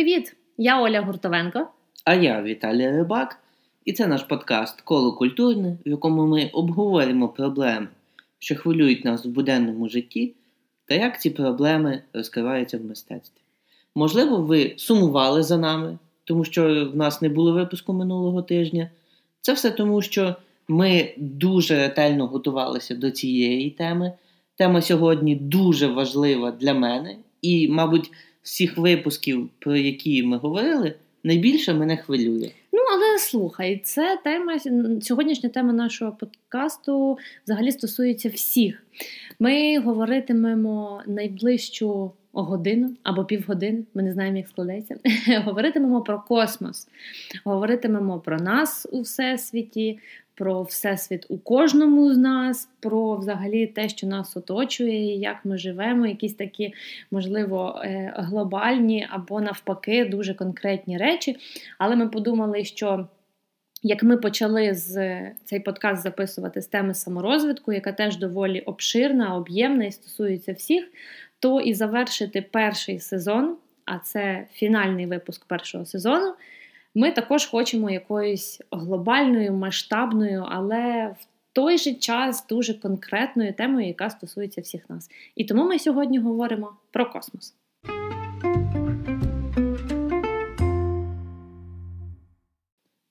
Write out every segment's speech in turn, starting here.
привіт! Я Оля Гуртовенко. А я Віталій Рибак, і це наш подкаст Коло культурне, в якому ми обговоримо проблеми, що хвилюють нас в буденному житті, та як ці проблеми розкриваються в мистецтві. Можливо, ви сумували за нами, тому що в нас не було випуску минулого тижня. Це все тому, що ми дуже ретельно готувалися до цієї теми. Тема сьогодні дуже важлива для мене, і, мабуть, всіх випусків, про які ми говорили, найбільше мене хвилює. Ну, але слухай, це тема сьогоднішня тема нашого подкасту взагалі стосується всіх. Ми говоритимемо найближчу годину або півгодини, ми не знаємо, як складеться. Говоритимемо про космос, говоритимемо про нас у всесвіті, про всесвіт у кожному з нас, про взагалі те, що нас оточує, як ми живемо, якісь такі, можливо, е, глобальні або навпаки дуже конкретні речі. Але ми подумали, що. Як ми почали з цей подкаст записувати з теми саморозвитку, яка теж доволі обширна, об'ємна і стосується всіх, то і завершити перший сезон, а це фінальний випуск першого сезону, ми також хочемо якоюсь глобальною, масштабною, але в той же час дуже конкретною темою, яка стосується всіх нас. І тому ми сьогодні говоримо про космос.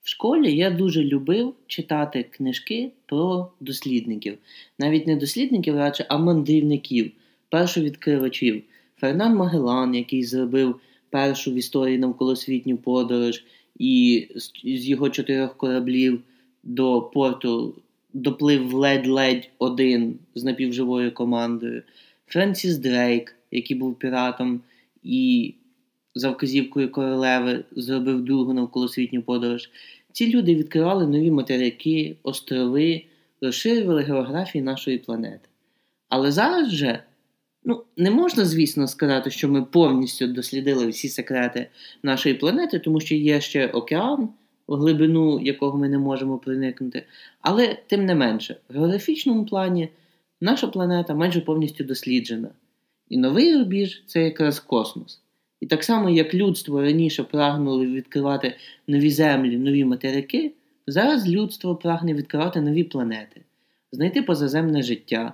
В школі я дуже любив читати книжки про дослідників, навіть не дослідників, радше, а мандрівників, першовідкривачів. Фернан Магелан, який зробив першу в історії навколосвітню подорож, і з його чотирьох кораблів до порту доплив ледь-ледь один з напівживою командою. Френсіс Дрейк, який був піратом, і за вказівкою королеви зробив другу навколосвітню подорож. Ці люди відкривали нові материки, острови, розширювали географію нашої планети. Але зараз вже Ну, не можна, звісно, сказати, що ми повністю дослідили всі секрети нашої планети, тому що є ще океан, глибину якого ми не можемо проникнути. Але тим не менше, в географічному плані наша планета майже повністю досліджена. І новий рубіж це якраз космос. І так само, як людство раніше прагнуло відкривати нові землі, нові материки, зараз людство прагне відкривати нові планети, знайти позаземне життя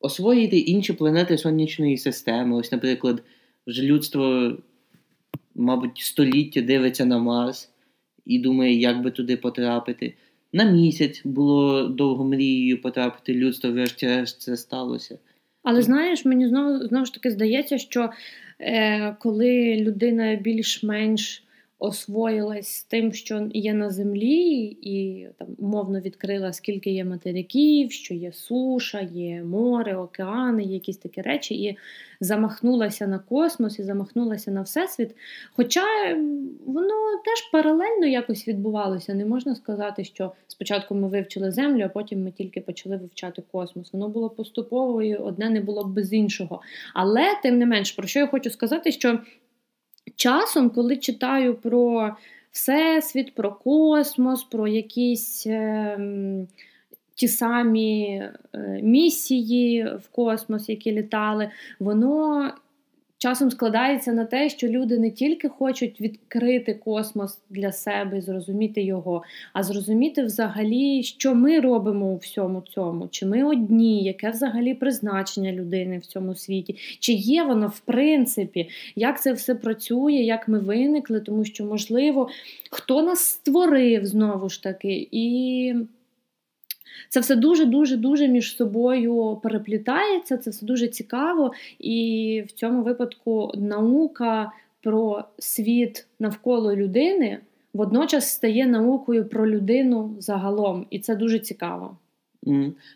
освоїти інші планети сонячної системи. Ось, наприклад, вже людство, мабуть, століття дивиться на Марс і думає, як би туди потрапити. На місяць було довго мрією потрапити людство, врешті-решт це сталося. Але знаєш, мені знову знову ж таки здається, що е, коли людина більш-менш освоїлась з тим, що є на землі, і там умовно відкрила, скільки є материків, що є суша, є море, океани, є якісь такі речі, і замахнулася на космос і замахнулася на всесвіт. Хоча воно теж паралельно якось відбувалося. Не можна сказати, що спочатку ми вивчили землю, а потім ми тільки почали вивчати космос. Воно було поступово, і одне не було б без іншого. Але тим не менш, про що я хочу сказати, що часом, коли читаю про всесвіт, про космос, про якісь е, ті самі е, місії в космос, які літали, воно часом складається на те, що люди не тільки хочуть відкрити космос для себе, зрозуміти його, а зрозуміти взагалі, що ми робимо у всьому цьому, чи ми одні, яке взагалі призначення людини в цьому світі, чи є воно в принципі, як це все працює, як ми виникли, тому що, можливо, хто нас створив знову ж таки. і... Це все дуже-дуже дуже між собою переплітається, це все дуже цікаво, і в цьому випадку наука про світ навколо людини водночас стає наукою про людину загалом, і це дуже цікаво.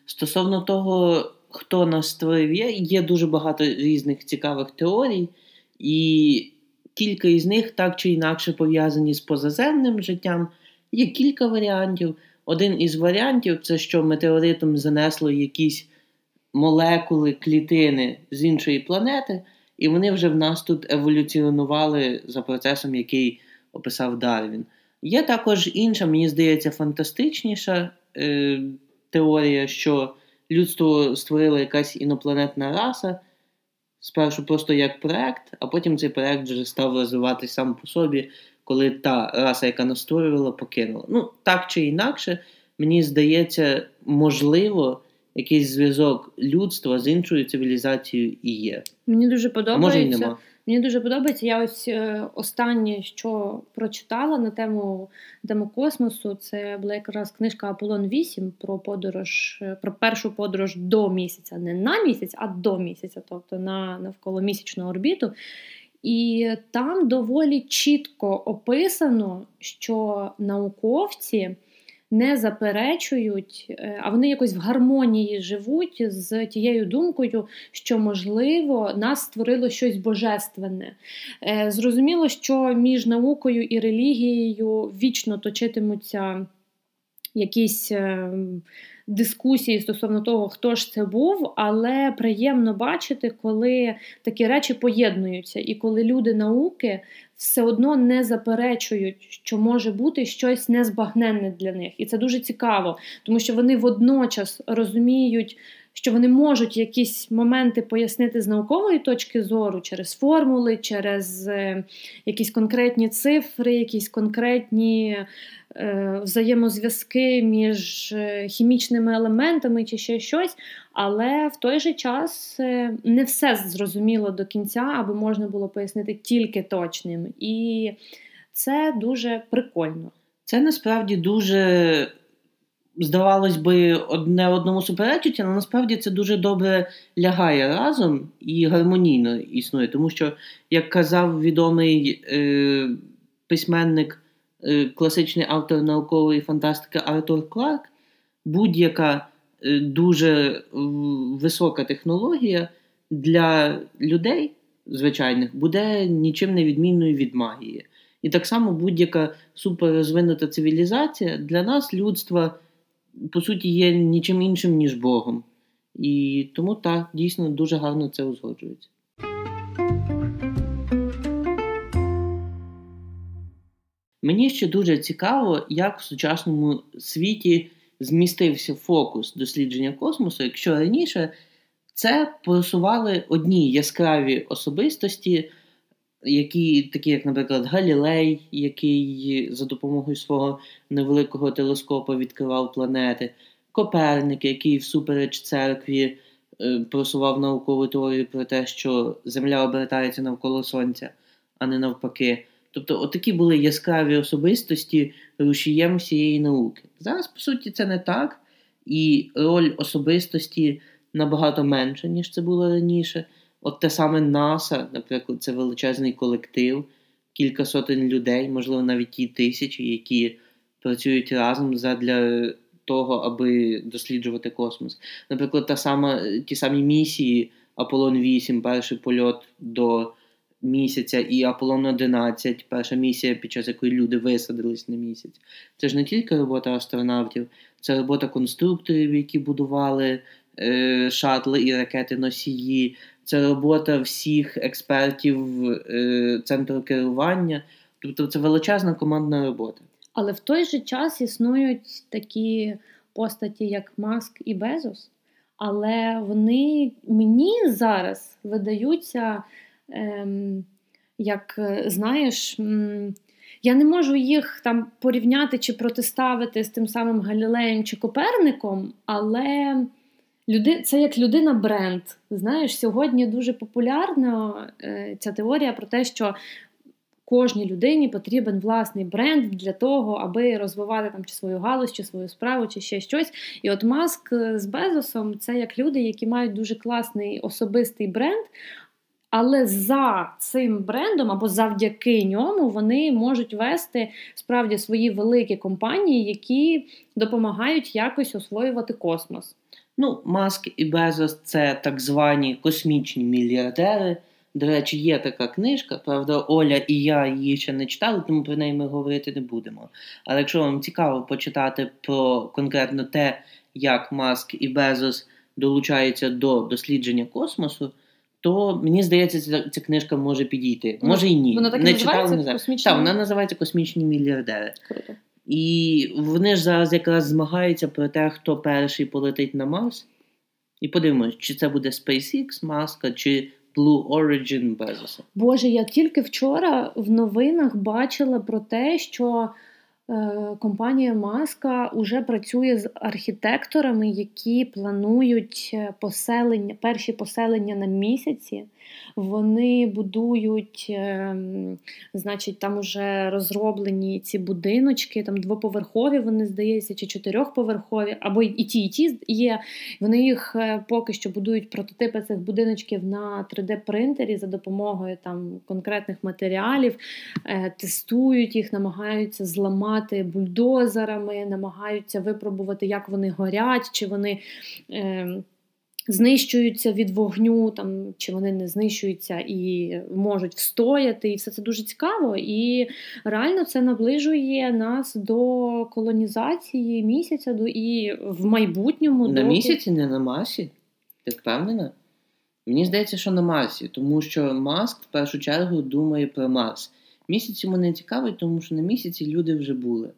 Стосовно того, хто нас створив, є, є дуже багато різних цікавих теорій, і кілька із них так чи інакше пов'язані з позаземним життям. Є кілька варіантів. Один із варіантів це що метеоритом занесло якісь молекули клітини з іншої планети, і вони вже в нас тут еволюціонували за процесом, який описав Дарвін. Є також інша, мені здається, фантастичніша е, теорія, що людство створила якась інопланетна раса, спершу просто як проект, а потім цей проект вже став розвиватися сам по собі, коли та раса, яка настроювала, покинула. Ну, так чи інакше, мені здається, можливо, якийсь зв'язок людства з іншою цивілізацією і є. Мені дуже подобається. А може і нема. Мені дуже подобається. Я ось е, останнє, що прочитала на тему тему космосу, це була якраз книжка Аполлон 8 про подорож, е, про першу подорож до місяця, не на місяць, а до місяця, тобто на навколо місячну орбіту. І там доволі чітко описано, що науковці не заперечують, е, а вони якось в гармонії живуть з тією думкою, що, можливо, нас створило щось божественне. Е, зрозуміло, що між наукою і релігією вічно точитимуться якісь. Дискусії стосовно того, хто ж це був, але приємно бачити, коли такі речі поєднуються, і коли люди науки все одно не заперечують, що може бути щось незбагненне для них. І це дуже цікаво, тому що вони водночас розуміють. Що вони можуть якісь моменти пояснити з наукової точки зору через формули, через е, якісь конкретні цифри, якісь конкретні Е, взаємозв'язки між е, хімічними елементами чи ще щось, але в той же час не все зрозуміло до кінця, аби можна було пояснити тільки точним. І це дуже прикольно. Це насправді дуже. Здавалось би, одне одному суперечить, але насправді це дуже добре лягає разом і гармонійно існує. Тому що, як казав відомий е, письменник Е, класичний автор наукової фантастики Артур Кларк, будь-яка е, дуже висока технологія для людей звичайних буде нічим не відмінною від магії. І так само будь-яка суперрозвинута цивілізація для нас, людства, по суті, є нічим іншим, ніж Богом. І тому так, дійсно дуже гарно це узгоджується. Мені ще дуже цікаво, як в сучасному світі змістився фокус дослідження космосу, якщо раніше це просували одні яскраві особистості, які, такі, як, наприклад, Галілей, який за допомогою свого невеликого телескопа відкривав планети, Коперник, який всупереч церкві е, просував наукову теорію про те, що Земля обертається навколо Сонця, а не навпаки. Тобто, отакі були яскраві особистості рушієм всієї науки. Зараз, по суті, це не так, і роль особистості набагато менша, ніж це було раніше. От те саме НАСА, наприклад, це величезний колектив, кілька сотень людей, можливо, навіть ті тисячі, які працюють разом задля того, аби досліджувати космос. Наприклад, та сама, ті самі місії Аполлон 8, перший польот до місяця і Аполлон 11, перша місія, під час якої люди висадились на місяць. Це ж не тільки робота астронавтів, це робота конструкторів, які будували е, шатли і ракети носії, це робота всіх експертів е, центру керування. Тобто це величезна командна робота. Але в той же час існують такі постаті, як Маск і Безос, але вони мені зараз видаються ем, як е, знаєш, я не можу їх там порівняти чи протиставити з тим самим Галілеєм чи Коперником, але люди, це як людина-бренд. Знаєш, сьогодні дуже популярна е, ця теорія про те, що кожній людині потрібен власний бренд для того, аби розвивати там чи свою галузь, чи свою справу, чи ще щось. І от Маск з Безосом це як люди, які мають дуже класний особистий бренд, але за цим брендом або завдяки ньому вони можуть вести справді свої великі компанії, які допомагають якось освоювати космос. Ну, Маск і Безос це так звані космічні мільярдери. До речі, є така книжка, правда, Оля і я її ще не читали, тому про неї ми говорити не будемо. Але якщо вам цікаво почитати про конкретно те, як Маск і Безос долучаються до дослідження космосу, то мені здається, ця, ця книжка може підійти. Може і ні. Вона так не читала, не знаю. Так, вона називається Космічні мільярдери. Круто. І вони ж зараз якраз змагаються про те, хто перший полетить на Марс. І подивимось, чи це буде SpaceX, Маска, чи Blue Origin Безоса. Боже, я тільки вчора в новинах бачила про те, що Е, компанія Маска вже працює з архітекторами, які планують е, поселення, перші поселення на місяці. Вони будують, е, значить, там вже розроблені ці будиночки, там двоповерхові, вони здається, чи чотирьохповерхові, або і ті, і ті є. Вони їх поки що будують прототипи цих будиночків на 3D-принтері за допомогою там конкретних матеріалів, тестують їх, намагаються зламати бульдозерами, намагаються випробувати, як вони горять, чи вони. Знищуються від вогню, там чи вони не знищуються і можуть встояти, і все це дуже цікаво. І реально це наближує нас до колонізації місяця до і в майбутньому на доки... місяці, не на Марсі. Ти впевнена? Мені здається, що на Марсі, тому що Маск в першу чергу думає про Марс. Місяць йому не цікавий, тому що на місяці люди вже були.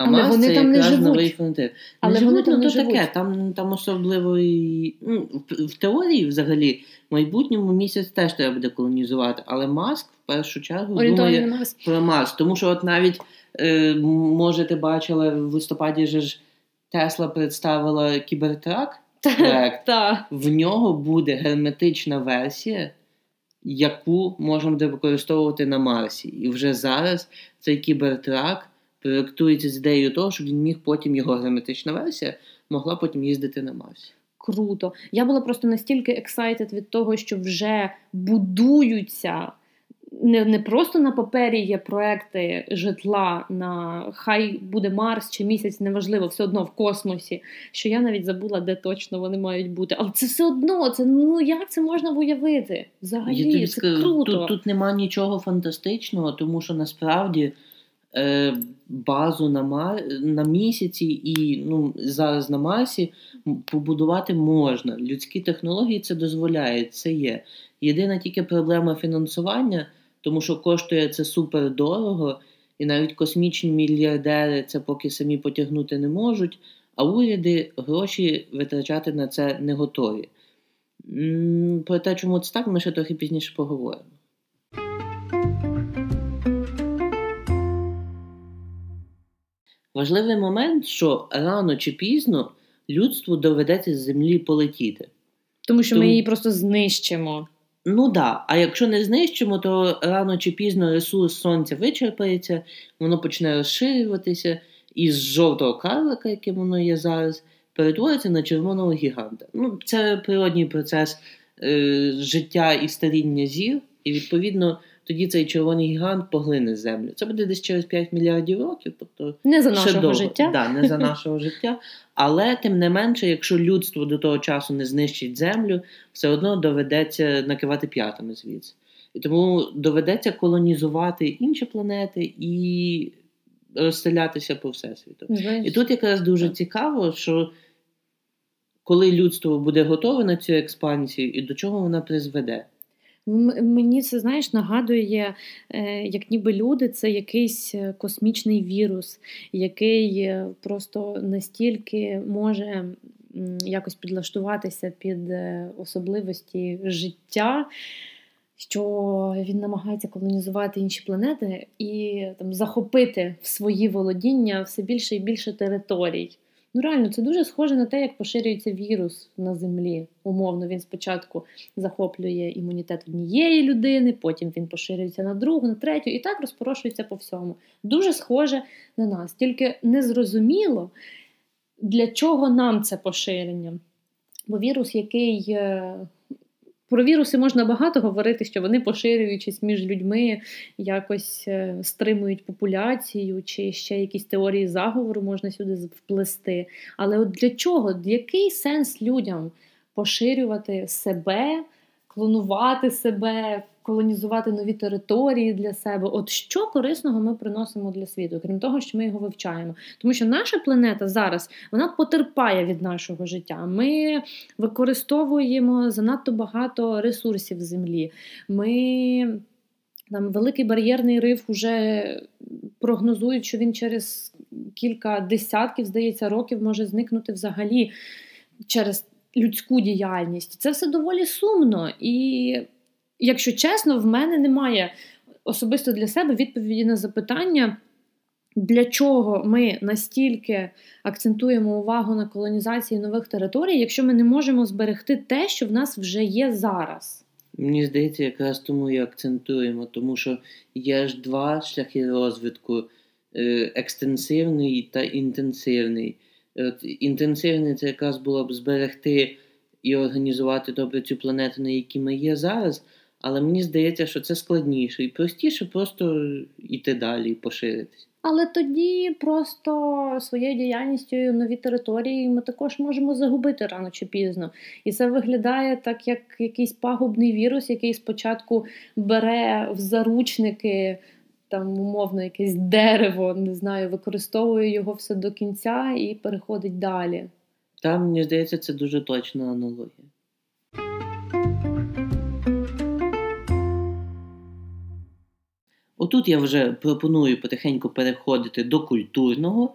А Але вони це там якраз не живуть. новий фронтир. Але не вони живуть, там ну, не то живуть. таке, там там особливо і, ну, в, в теорії взагалі в майбутньому місяць теж треба буде колонізувати. Але Маск в першу чергу думає Марс. про Марс. Тому що от навіть, е, може, ти бачила в листопаді же ж Тесла представила кібертрак. проект. В нього буде герметична версія яку можемо використовувати на Марсі. І вже зараз цей кібертрак проєктується з ідеєю того, щоб він міг потім його герметична версія могла потім їздити на Марсі. Круто. Я була просто настільки ексайтед від того, що вже будуються не не просто на папері є проекти житла на хай буде Марс чи місяць, неважливо, все одно в космосі. Що я навіть забула, де точно вони мають бути. Але це все одно, це ну як це можна уявити? Взагалі, я тобі це скажу, круто. Тут тут нема нічого фантастичного, тому що насправді базу на Мар... на місяці і ну, зараз на Марсі побудувати можна. Людські технології це дозволяють, це є. Єдина тільки проблема фінансування тому що коштує це супер дорого, і навіть космічні мільярдери це поки самі потягнути не можуть, а уряди гроші витрачати на це не готові. Про те, чому це так, ми ще трохи пізніше поговоримо. Важливий момент, що рано чи пізно людству доведеться з землі полетіти. Тому що Тому... ми її просто знищимо. Ну да, а якщо не знищимо, то рано чи пізно ресурс сонця вичерпається, воно почне розширюватися, і з жовтого карлика, яким воно є зараз, перетвориться на червоного гіганта. Ну, Це природній процес е, життя і старіння зір, і відповідно тоді цей червоний гігант поглине землю. Це буде десь через 5 мільярдів років. тобто Не за нашого довго. життя. Да, Не за нашого життя. Але тим не менше, якщо людство до того часу не знищить землю, все одно доведеться накивати п'ятами звідси. І тому доведеться колонізувати інші планети і розселятися по всесвіту. Знаєш, і тут якраз дуже так. цікаво, що коли людство буде готове на цю експансію і до чого вона призведе. Мені це знаєш нагадує, е, як ніби люди це якийсь е, космічний вірус, який е, просто настільки може якось підлаштуватися під особливості життя. Що він намагається колонізувати інші планети і там захопити в свої володіння все більше і більше територій. Ну реально, це дуже схоже на те, як поширюється вірус на землі. Умовно, він спочатку захоплює імунітет однієї людини, потім він поширюється на другу, на третю, і так розпорошується по всьому. Дуже схоже на нас, тільки незрозуміло, для чого нам це поширення. Бо вірус, який е, про віруси можна багато говорити, що вони, поширюючись між людьми, якось е, стримують популяцію, чи ще якісь теорії заговору можна сюди вплести. Але от для чого? Який сенс людям поширювати себе, клонувати себе, колонізувати нові території для себе. От що корисного ми приносимо для світу, крім того, що ми його вивчаємо. Тому що наша планета зараз вона потерпає від нашого життя. Ми використовуємо занадто багато ресурсів землі. Ми там великий бар'єрний риф вже прогнозують, що він через кілька десятків, здається, років може зникнути взагалі через людську діяльність. Це все доволі сумно. І, якщо чесно, в мене немає особисто для себе відповіді на запитання. Для чого ми настільки акцентуємо увагу на колонізації нових територій, якщо ми не можемо зберегти те, що в нас вже є зараз? Мені здається, якраз тому і акцентуємо, тому що є ж два шляхи розвитку: е, екстенсивний та інтенсивний. От Інтенсивний це якраз було б зберегти і організувати добре цю планету, на якій ми є зараз. Але мені здається, що це складніше і простіше просто йти далі і поширитись. Але тоді просто своєю діяльністю нові території ми також можемо загубити рано чи пізно. І це виглядає так, як якийсь пагубний вірус, який спочатку бере в заручники там, умовно, якесь дерево, не знаю, використовує його все до кінця і переходить далі. Там, мені здається, це дуже точна аналогія. Отут я вже пропоную потихеньку переходити до культурного,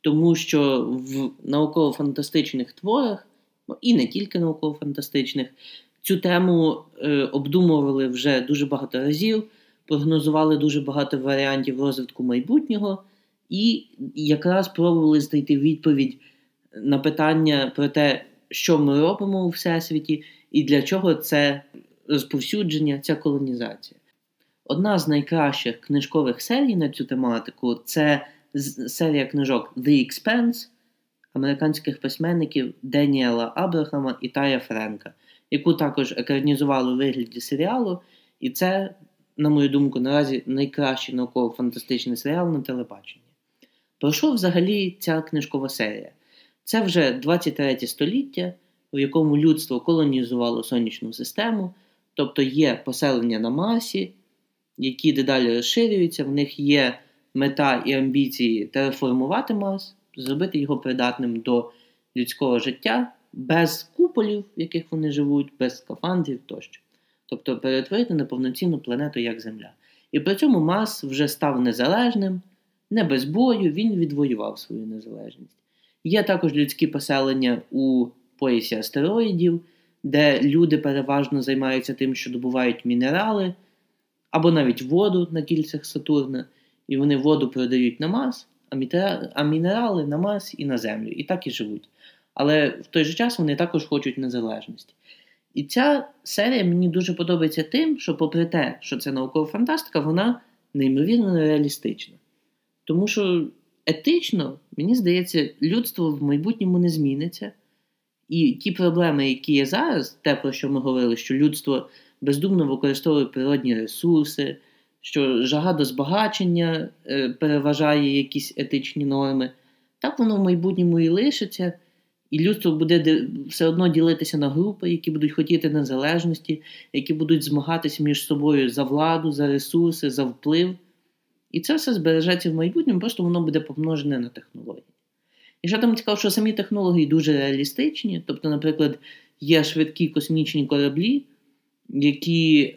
тому що в науково-фантастичних творах, ну і не тільки науково-фантастичних, цю тему е, обдумували вже дуже багато разів, прогнозували дуже багато варіантів розвитку майбутнього, і якраз пробували знайти відповідь на питання про те, що ми робимо у всесвіті, і для чого це розповсюдження, ця колонізація. Одна з найкращих книжкових серій на цю тематику це серія книжок The Expanse американських письменників Деніела Абрахама і Тая Френка, яку також екранізували у вигляді серіалу. І це, на мою думку, наразі найкращий науково-фантастичний серіал на телебаченні. Про що взагалі ця книжкова серія? Це вже 23 століття, в якому людство колонізувало сонячну систему, тобто є поселення на Марсі які дедалі розширюються, в них є мета і амбіції тереформувати Марс, зробити його придатним до людського життя без куполів, в яких вони живуть, без скафандрів тощо. Тобто перетворити на повноцінну планету як Земля. І при цьому Марс вже став незалежним, не без бою, він відвоював свою незалежність. Є також людські поселення у поясі астероїдів, де люди переважно займаються тим, що добувають мінерали, або навіть воду на кільцях Сатурна, і вони воду продають на Марс, а мінерали на Марс і на Землю. І так і живуть. Але в той же час вони також хочуть незалежності. І ця серія мені дуже подобається тим, що, попри те, що це наукова фантастика, вона неймовірно реалістична. Тому що етично, мені здається, людство в майбутньому не зміниться. І ті проблеми, які є зараз, те, про що ми говорили, що людство бездумно використовує природні ресурси, що жага до збагачення е, переважає якісь етичні норми. Так воно в майбутньому і лишиться, і людство буде все одно ділитися на групи, які будуть хотіти незалежності, які будуть змагатися між собою за владу, за ресурси, за вплив. І це все збережеться в майбутньому, просто воно буде помножене на технології. І що там цікаво, що самі технології дуже реалістичні, тобто, наприклад, є швидкі космічні кораблі, які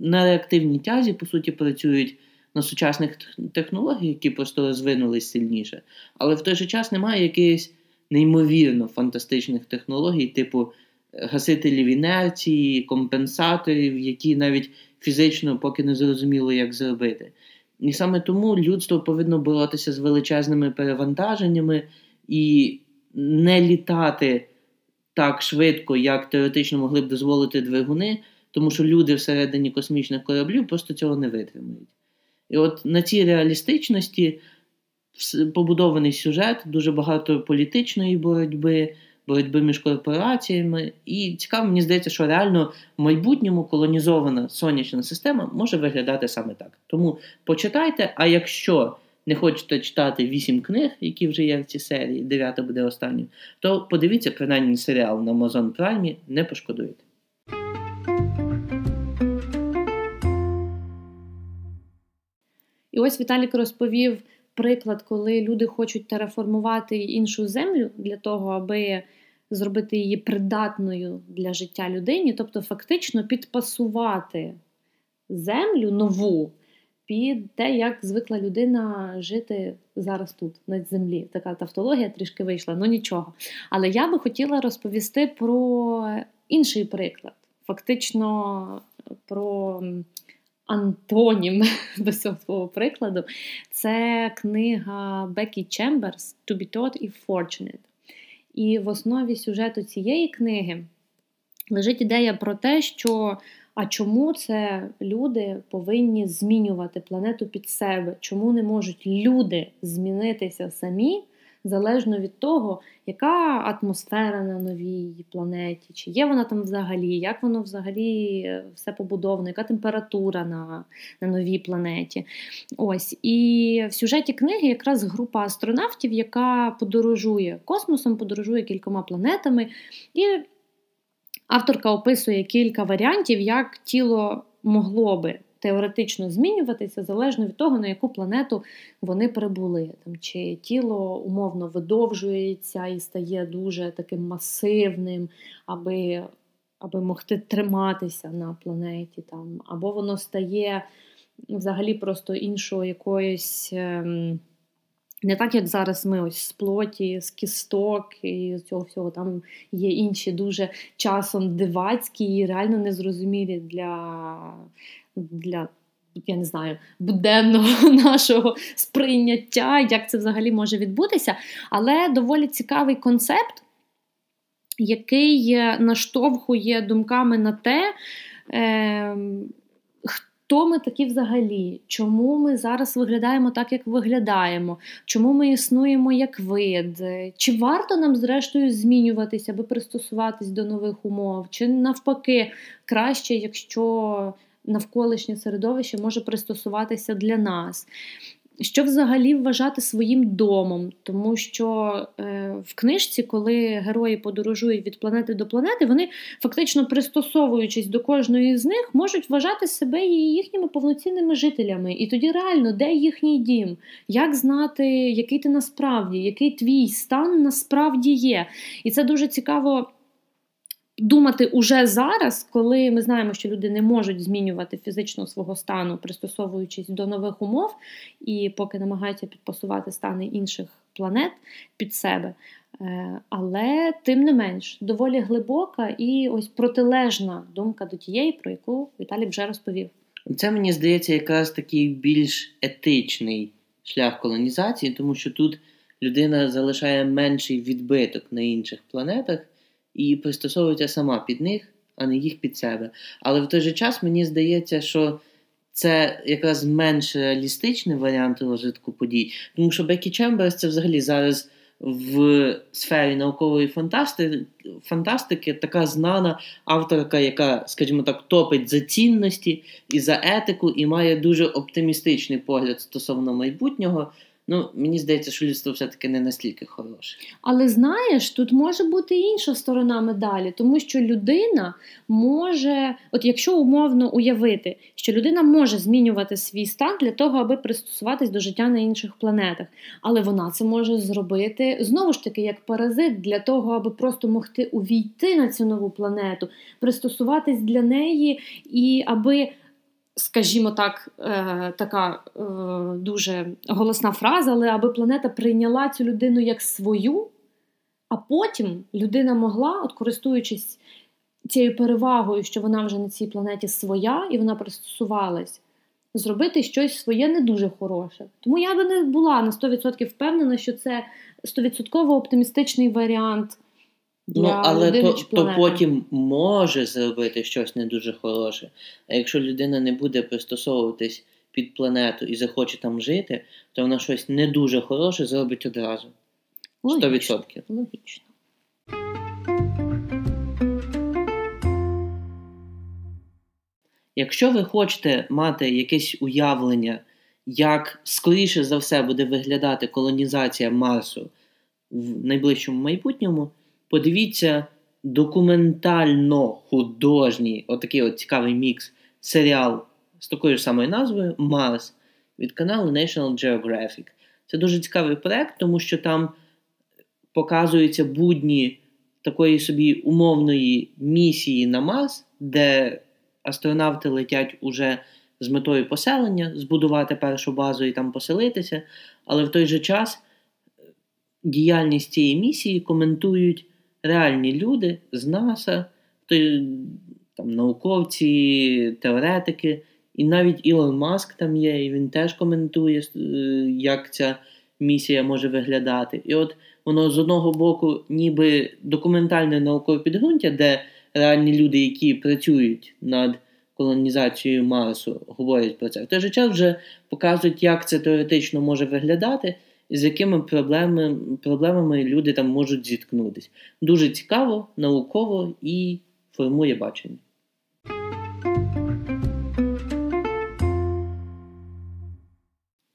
на реактивній тязі, по суті, працюють на сучасних технологіях, які просто розвинулись сильніше. Але в той же час немає якихось неймовірно фантастичних технологій, типу е, гасителів інерції, компенсаторів, які навіть фізично поки не зрозуміло, як зробити. І саме тому людство повинно боротися з величезними перевантаженнями і не літати так швидко, як теоретично могли б дозволити двигуни, тому що люди всередині космічних кораблів просто цього не витримують. І от на цій реалістичності побудований сюжет, дуже багато політичної боротьби, боротьби між корпораціями. І цікаво, мені здається, що реально в майбутньому колонізована сонячна система може виглядати саме так. Тому почитайте, а якщо не хочете читати вісім книг, які вже є в цій серії, дев'ята буде останньою, то подивіться принаймні серіал на Amazon Prime, не пошкодуєте. І ось Віталік розповів приклад, коли люди хочуть тереформувати іншу землю для того, аби зробити її придатною для життя людині, тобто фактично підпасувати землю нову під те, як звикла людина жити зараз тут, на землі. Така тавтологія трішки вийшла, ну нічого. Але я би хотіла розповісти про інший приклад. Фактично про антонім до цього свого прикладу. Це книга Бекі Чемберс «To be taught if fortunate». І в основі сюжету цієї книги лежить ідея про те, що а чому це люди повинні змінювати планету під себе? Чому не можуть люди змінитися самі? Залежно від того, яка атмосфера на новій планеті, чи є вона там взагалі, як воно взагалі е, все побудовано, яка температура на на новій планеті. Ось. І в сюжеті книги якраз група астронавтів, яка подорожує космосом, подорожує кількома планетами. і Авторка описує кілька варіантів, як тіло могло би теоретично змінюватися залежно від того, на яку планету вони прибули. Там, Чи тіло умовно видовжується і стає дуже таким масивним, аби аби могти триматися на планеті, там, або воно стає взагалі просто іншого якоїсь. Ем, не так, як зараз ми ось з плоті, з кісток і з цього всього там є інші дуже часом дивацькі і реально незрозумілі для, для я не знаю, буденного нашого сприйняття, як це взагалі може відбутися. Але доволі цікавий концепт, який наштовхує думками на те. Е, Хто ми такі взагалі? Чому ми зараз виглядаємо так, як виглядаємо? Чому ми існуємо як вид? Чи варто нам, зрештою, змінюватися, аби пристосуватись до нових умов? Чи навпаки краще, якщо навколишнє середовище може пристосуватися для нас? Що взагалі вважати своїм домом, тому що е, в книжці, коли герої подорожують від планети до планети, вони фактично пристосовуючись до кожної з них, можуть вважати себе і їхніми повноцінними жителями. І тоді реально, де їхній дім? Як знати, який ти насправді, який твій стан насправді є? І це дуже цікаво думати уже зараз, коли ми знаємо, що люди не можуть змінювати фізично свого стану, пристосовуючись до нових умов, і поки намагаються підпасувати стани інших планет під себе. Е, але тим не менш доволі глибока і ось протилежна думка до тієї, про яку Віталій вже розповів. Це мені здається якраз такий більш етичний шлях колонізації, тому що тут людина залишає менший відбиток на інших планетах і пристосовується сама під них, а не їх під себе. Але в той же час мені здається, що це якраз менш реалістичний варіант розвитку подій, тому що Бекі Чемберс це взагалі зараз. В сфері наукової фантастики фантастики така знана авторка, яка, скажімо так, топить за цінності і за етику, і має дуже оптимістичний погляд стосовно майбутнього. Ну, мені здається, що людство все-таки не настільки хороше. Але знаєш, тут може бути інша сторона медалі, тому що людина може, от якщо умовно уявити, що людина може змінювати свій стан для того, аби пристосуватись до життя на інших планетах, але вона це може зробити знову ж таки як паразит для того, аби просто могти увійти на цю нову планету, пристосуватись для неї і аби скажімо так, е, така е, дуже голосна фраза, але аби планета прийняла цю людину як свою, а потім людина могла, от користуючись цією перевагою, що вона вже на цій планеті своя, і вона пристосувалась, зробити щось своє не дуже хороше. Тому я би не була на 100% впевнена, що це 100% оптимістичний варіант. Ну, але то, то потім може зробити щось не дуже хороше. А якщо людина не буде пристосовуватись під планету і захоче там жити, то вона щось не дуже хороше зробить одразу. 100%. Логічно. Якщо ви хочете мати якесь уявлення, як скоріше за все буде виглядати колонізація Марсу в найближчому майбутньому. Подивіться документально-художній, отакий от цікавий мікс серіал з такою ж самою назвою Марс від каналу National Geographic. Це дуже цікавий проект, тому що там показуються будні такої собі умовної місії на Марс, де астронавти летять уже з метою поселення, збудувати першу базу і там поселитися, але в той же час діяльність цієї місії коментують реальні люди з НАСА, там, науковці, теоретики, і навіть Ілон Маск там є, і він теж коментує, е, як ця місія може виглядати. І от воно з одного боку, ніби документальне наукове підґрунтя, де реальні люди, які працюють над колонізацією Марсу, говорять про це. В той же час вже показують, як це теоретично може виглядати, з якими проблемами, проблемами люди там можуть зіткнутися. Дуже цікаво, науково і формує бачення.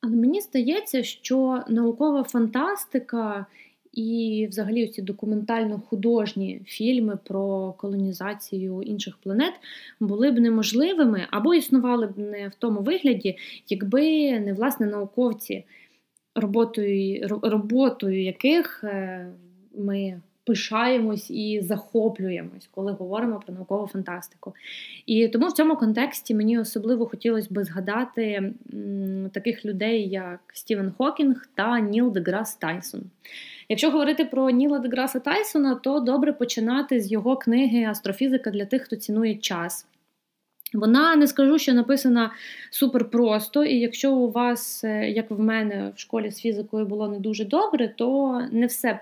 Але мені здається, що наукова фантастика і, взагалі, ці документально-художні фільми про колонізацію інших планет були б неможливими або існували б не в тому вигляді, якби не власне науковці, роботою, роботою яких е, ми пишаємось і захоплюємось, коли говоримо про наукову фантастику. І тому в цьому контексті мені особливо хотілося би згадати таких людей, як Стівен Хокінг та Ніл Деграс Тайсон. Якщо говорити про Ніла Деграса Тайсона, то добре починати з його книги Астрофізика для тих, хто цінує час. Вона не скажу, що написана супер просто, і якщо у вас, е, як в мене, в школі з фізикою було не дуже добре, то не все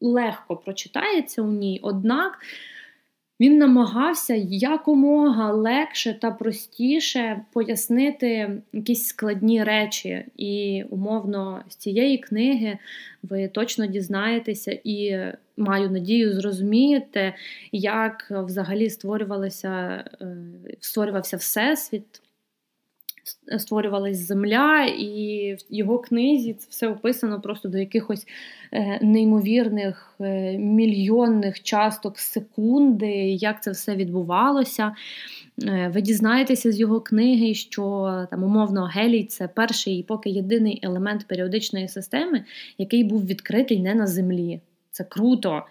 легко прочитається у ній. Однак він намагався якомога легше та простіше пояснити якісь складні речі. І, умовно, з цієї книги ви точно дізнаєтеся і маю надію, зрозумієте, як взагалі створювалося, е, створювався всесвіт створювалась земля, і в його книзі це все описано просто до якихось е, неймовірних е, мільйонних часток секунди, як це все відбувалося. Е, ви дізнаєтеся з його книги, що там умовно гелій це перший і поки єдиний елемент періодичної системи, який був відкритий не на землі. Це круто.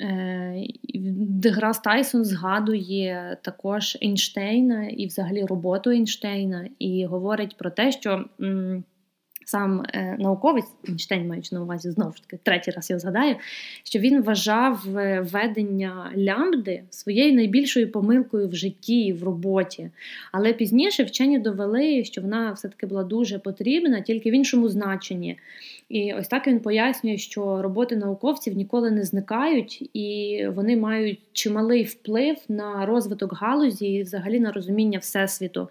Е, Деграс Тайсон згадує також Ейнштейна і взагалі роботу Ейнштейна, і говорить про те, що сам е, науковець Ейнштейн, маючи на увазі знову ж таки, третій раз я згадаю, що він вважав е, ведення лямбди своєю найбільшою помилкою в житті і в роботі. Але пізніше вчені довели, що вона все-таки була дуже потрібна, тільки в іншому значенні. І ось так він пояснює, що роботи науковців ніколи не зникають, і вони мають чималий вплив на розвиток галузі і взагалі на розуміння всесвіту.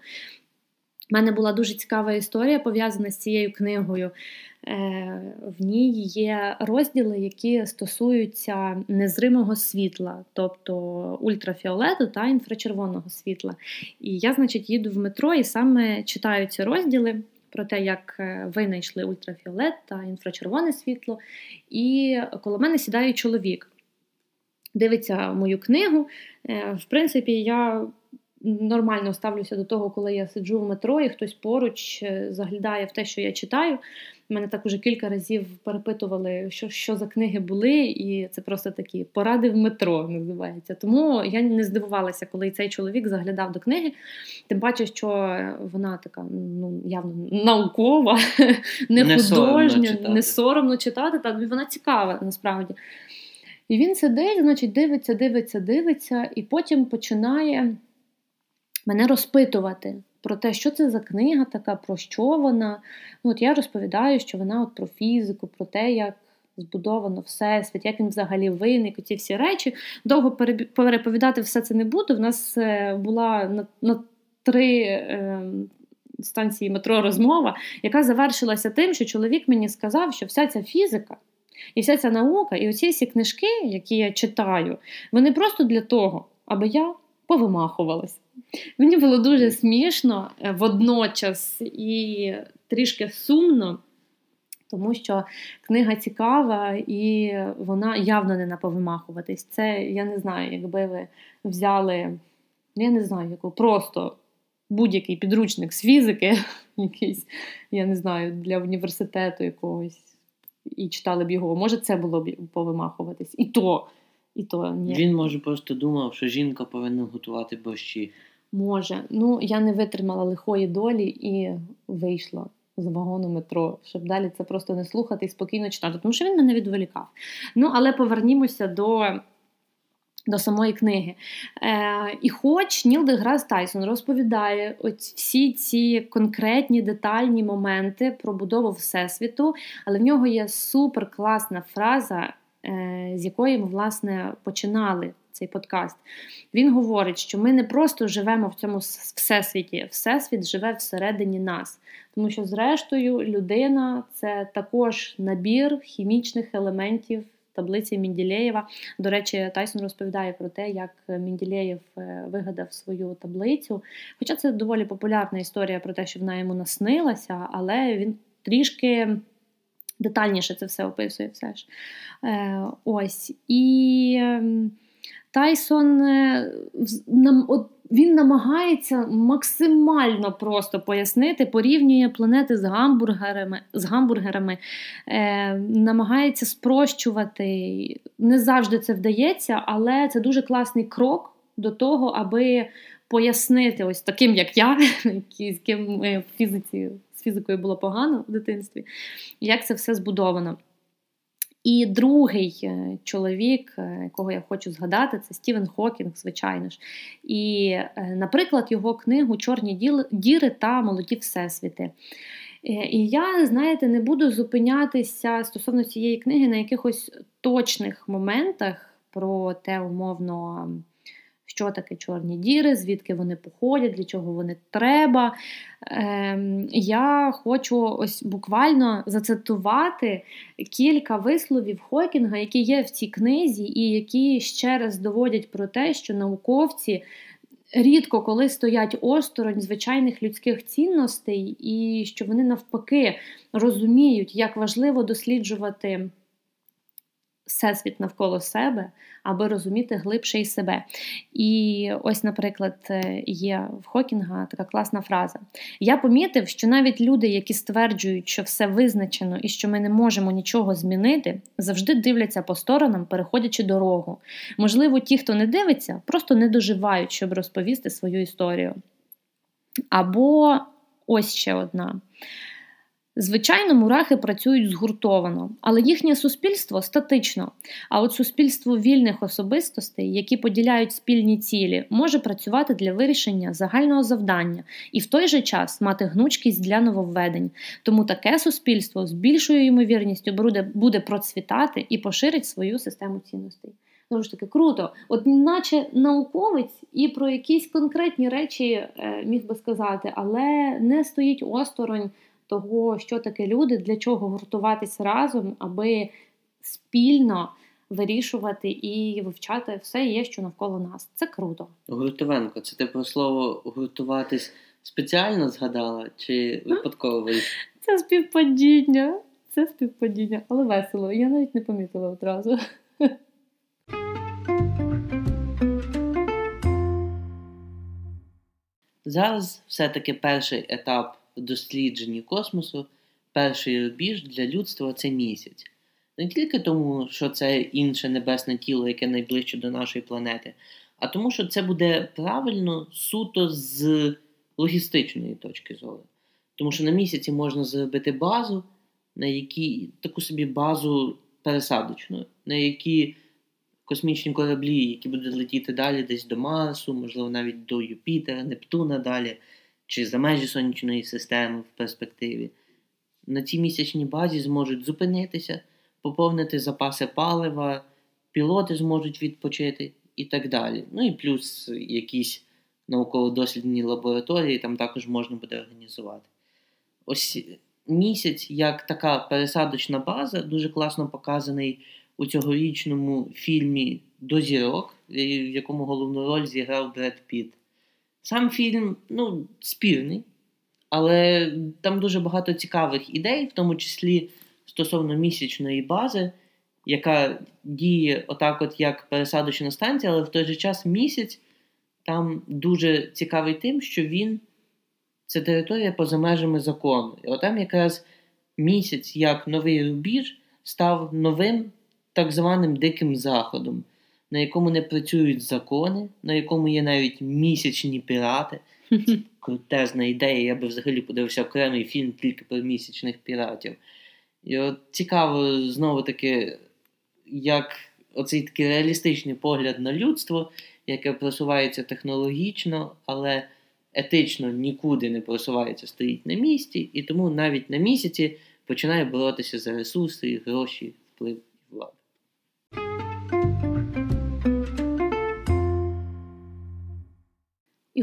У мене була дуже цікава історія пов'язана з цією книгою. Е, в ній є розділи, які стосуються незримого світла, тобто ультрафіолету та інфрачервоного світла. І я, значить, їду в метро і саме читаю ці розділи про те, як е, винайшли ультрафіолет та інфрачервоне світло. І коло мене сідає чоловік, дивиться мою книгу. Е, в принципі, я нормально ставлюся до того, коли я сиджу в метро і хтось поруч е, заглядає в те, що я читаю. Мене так уже кілька разів перепитували, що що за книги були, і це просто такі поради в метро називається. Тому я не здивувалася, коли цей чоловік заглядав до книги. Тим паче, що вона така ну явно наукова, не, не художня, соромно не соромно читати. Так вона цікава насправді. І він сидить, значить, дивиться, дивиться, дивиться, і потім починає мене розпитувати про те, що це за книга така, про що вона. Ну, от Я розповідаю, що вона от про фізику, про те, як збудовано всесвіт, як він взагалі виник, ці всі речі. Довго переповідати все це не буду. В нас е, була на, на три. Е, Станції метро розмова, яка завершилася тим, що чоловік мені сказав, що вся ця фізика і вся ця наука, і оці всі книжки, які я читаю, вони просто для того, аби я повимахувалась. Мені було дуже смішно е, водночас і трішки сумно, тому що книга цікава і вона явно не наповимахуватись. Це я не знаю, якби ви взяли, я не знаю, яку просто будь-який підручник з фізики, якийсь, я не знаю, для університету якогось, і читали б його. Може, це було б повимахуватись. І то, і то ні. Він може просто думав, що жінка повинна готувати борщі. Може, ну я не витримала лихої долі і вийшла з вагону метро, щоб далі це просто не слухати і спокійно читати, тому що він мене відволікав. Ну, але повернімося до. До самої книги. Е, І хоч Ніл Деграс Тайсон розповідає ось всі ці конкретні детальні моменти про будову Всесвіту, але в нього є супер класна фраза, е, з якої ми, власне, починали цей подкаст. Він говорить, що ми не просто живемо в цьому всесвіті, всесвіт живе всередині нас. Тому що, зрештою, людина це також набір хімічних елементів. Таблиці Мінділеєва. До речі, Тайсон розповідає про те, як Мінділеєв е, вигадав свою таблицю. Хоча це доволі популярна історія про те, що вона йому наснилася, але він трішки детальніше це все описує. все ж. Е, Ось. І Тайсон е, він намагається максимально просто пояснити, порівнює планети з гамбургерами, з гамбургерами, е, намагається спрощувати. Не завжди це вдається, але це дуже класний крок до того, аби пояснити, ось таким, як я, з ким в фізиці, з фізикою було погано в дитинстві, як це все збудовано. І другий е, чоловік, е, якого я хочу згадати, це Стівен Хокінг, звичайно ж. І, е, наприклад, його книгу Чорні діри та молоді всесвіти. І я, знаєте, не буду зупинятися стосовно цієї книги на якихось точних моментах про те, умовно що таке чорні діри, звідки вони походять, для чого вони треба. Ем, Я хочу ось буквально зацитувати кілька висловів Хокінга, які є в цій книзі, і які ще раз доводять про те, що науковці. Рідко коли стоять осторонь звичайних людських цінностей, і що вони навпаки розуміють, як важливо досліджувати всесвіт навколо себе, аби розуміти глибше і себе. І ось, наприклад, е, є в Хокінга така класна фраза. Я помітив, що навіть люди, які стверджують, що все визначено і що ми не можемо нічого змінити, завжди дивляться по сторонам, переходячи дорогу. Можливо, ті, хто не дивиться, просто не доживають, щоб розповісти свою історію. Або ось ще одна. Звичайно, мурахи працюють згуртовано, але їхнє суспільство статично. А от суспільство вільних особистостей, які поділяють спільні цілі, може працювати для вирішення загального завдання і в той же час мати гнучкість для нововведень. Тому таке суспільство з більшою ймовірністю буде, процвітати і поширить свою систему цінностей. Знову ж таки, круто, от наче науковець і про якісь конкретні речі е, міг би сказати, але не стоїть осторонь того, що таке люди, для чого гуртуватися разом, аби спільно вирішувати і вивчати все є, що навколо нас. Це круто. Гуртовенко, це ти про слово гуртуватись спеціально згадала чи випадково? Це співпадіння. Це співпадіння, але весело. Я навіть не помітила одразу. Зараз все-таки перший етап дослідженні космосу перший рубіж для людства це місяць. Не тільки тому, що це інше небесне тіло, яке найближче до нашої планети, а тому, що це буде правильно суто з логістичної точки зору. Тому що на місяці можна зробити базу, на якій таку собі базу пересадочну, на які космічні кораблі, які будуть летіти далі десь до Марсу, можливо, навіть до Юпітера, Нептуна далі чи за межі сонячної системи в перспективі, на цій місячній базі зможуть зупинитися, поповнити запаси палива, пілоти зможуть відпочити і так далі. Ну і плюс якісь науково-дослідні лабораторії там також можна буде організувати. Ось місяць, як така пересадочна база, дуже класно показаний у цьогорічному фільмі До зірок, в якому головну роль зіграв Бред Піт. Сам фільм ну, спірний, але там дуже багато цікавих ідей, в тому числі стосовно місячної бази, яка діє отак, от як пересадочна станція, але в той же час місяць там дуже цікавий тим, що він це територія поза межами закону. І отам якраз місяць, як новий рубіж, став новим так званим Диким Заходом. На якому не працюють закони, на якому є навіть місячні пірати. Це крутезна ідея. Я би взагалі подивився окремий фільм тільки про місячних піратів. І от цікаво знову таки, як оцей такий реалістичний погляд на людство, яке просувається технологічно, але етично нікуди не просувається, стоїть на місці, і тому навіть на місяці починає боротися за ресурси, гроші, вплив і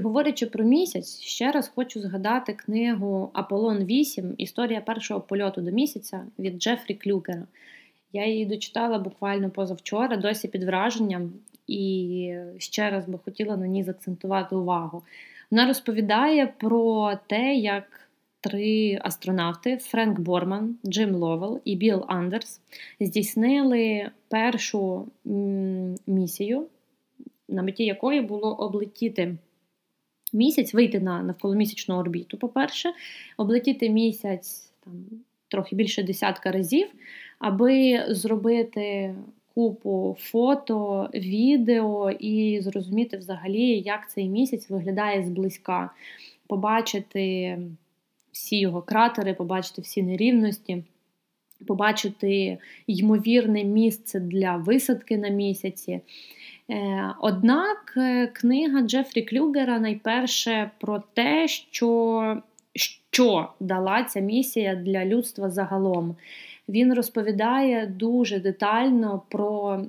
говорячи про місяць, ще раз хочу згадати книгу Аполлон 8 Історія першого польоту до місяця від Джефрі Клюкера. Я її дочитала буквально позавчора, досі під враженням, і ще раз би хотіла на ній заакцентувати увагу. Вона розповідає про те, як три астронавти Френк Борман, Джим Ловел і Білл Андерс здійснили першу місію, на меті якої було облетіти місяць, вийти на навколомісячну орбіту, по-перше, облетіти місяць там, трохи більше десятка разів, аби зробити купу фото, відео і зрозуміти взагалі, як цей місяць виглядає зблизька, побачити всі його кратери, побачити всі нерівності. Побачити ймовірне місце для висадки на місяці. Е, однак е, книга Джефрі Клюгера найперше про те, що що дала ця місія для людства загалом. Він розповідає дуже детально про